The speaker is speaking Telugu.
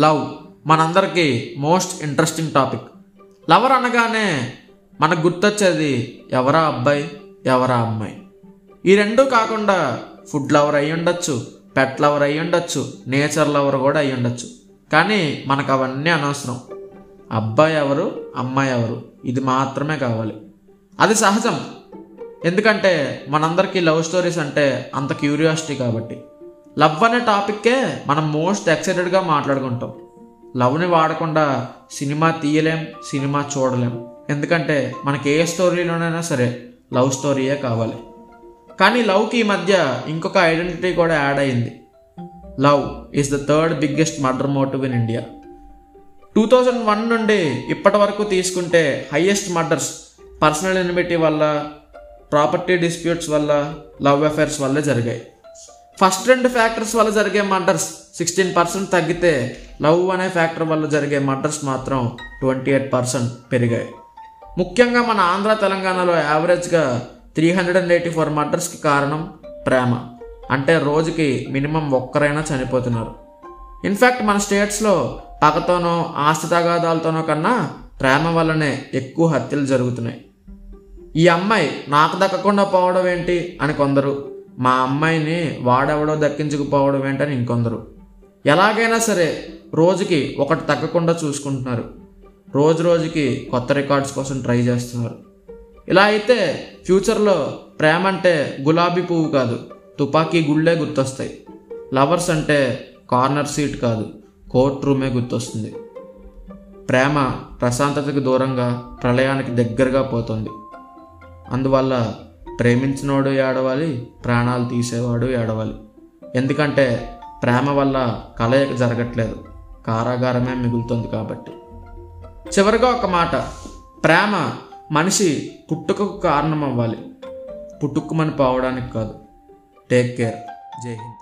లవ్ మనందరికీ మోస్ట్ ఇంట్రెస్టింగ్ టాపిక్. లవర్ అనగానే మనకు గుర్తొచ్చేది ఎవరా అబ్బాయి ఎవరా అమ్మాయి. ఈ రెండూ కాకుండా ఫుడ్ లవర్ అయి ఉండొచ్చు పెట్ లవర్ అయి ఉండొచ్చు నేచర్ లవర్ కూడా అయి ఉండొచ్చు. కానీ మనకు అవన్నీ అనవసరం. అబ్బాయి ఎవరు అమ్మాయి ఎవరు ఇది మాత్రమే కావాలి. అది సహజం. ఎందుకంటే మనందరికీ లవ్ స్టోరీస్ అంటే అంత క్యూరియాసిటీ కాబట్టి. లవ్ అనే టాపిక్కే మనం మోస్ట్ ఎక్సైటెడ్గా మాట్లాడుకుంటాం. లవ్ని వాడకుండా సినిమా తీయలేం సినిమా చూడలేం. ఎందుకంటే మనకి ఏ స్టోరీలోనైనా సరే లవ్ స్టోరీయే కావాలి. కానీ లవ్కి ఈ మధ్య ఇంకొక ఐడెంటిటీ కూడా యాడ్ అయింది. Love is the third biggest murder motive in India. Two thousand one నుండి ఇప్పటి వరకు తీసుకుంటే హయ్యెస్ట్ మర్డర్స్ పర్సనల్ ఎనిమిటీ వల్ల ప్రాపర్టీ డిస్ప్యూట్స్ వల్ల లవ్ అఫైర్స్ వల్లే జరిగాయి. ఫస్ట్ రెండు ఫ్యాక్టర్స్ వల్ల జరిగే మర్డర్స్ సిక్స్టీన్ పర్సెంట్ తగ్గితే లవ్ అనే ఫ్యాక్టర్ వల్ల జరిగే మర్డర్స్ మాత్రం ట్వంటీ ఎయిట్ పర్సెంట్ పెరిగాయి. ముఖ్యంగా మన ఆంధ్ర తెలంగాణలో యావరేజ్గా three hundred and eighty four మర్డర్స్కి కారణం ప్రేమ. అంటే రోజుకి మినిమం ఒక్కరైనా చనిపోతున్నారు. ఇన్ఫ్యాక్ట్ మన స్టేట్స్లో పగతోనో ఆస్తి తగాదాలతోనో కన్నా ప్రేమ వల్లనే ఎక్కువ హత్యలు జరుగుతున్నాయి. ఈ అమ్మాయి నాకు దక్కకుండా పోవడం ఏంటి అని కొందరు మా అమ్మాయిని వాడెవడో దక్కించుకుపోవడం ఏంటని ఇంకొందరు. ఎలాగైనా సరే రోజుకి ఒకటి తగ్గకుండా చూసుకుంటున్నారు. రోజు రోజుకి కొత్త రికార్డ్స్ కోసం ట్రై చేస్తున్నారు. ఇలా అయితే ఫ్యూచర్లో ప్రేమ అంటే గులాబీ పువ్వు కాదు తుపాకీ గుళ్ళే గుర్తొస్తాయి. లవర్స్ అంటే కార్నర్ సీట్ కాదు కోర్ట్ రూమే గుర్తొస్తుంది. ప్రేమ ప్రశాంతతకు దూరంగా ప్రళయానికి దగ్గరగా పోతుంది. అందువల్ల ప్రేమించినోడు ఏడవాలి ప్రాణాలు తీసేవాడు ఏడవాలి. ఎందుకంటే ప్రేమ వల్ల కలయిక జరగట్లేదు కారాగారమే మిగులుతుంది కాబట్టి. చివరిగా ఒక మాట ప్రేమ మనిషి పుట్టుకకు కారణం అవ్వాలి పుట్టుకుమని పోవడానికి కాదు. టేక్ కేర్ జై హింద్.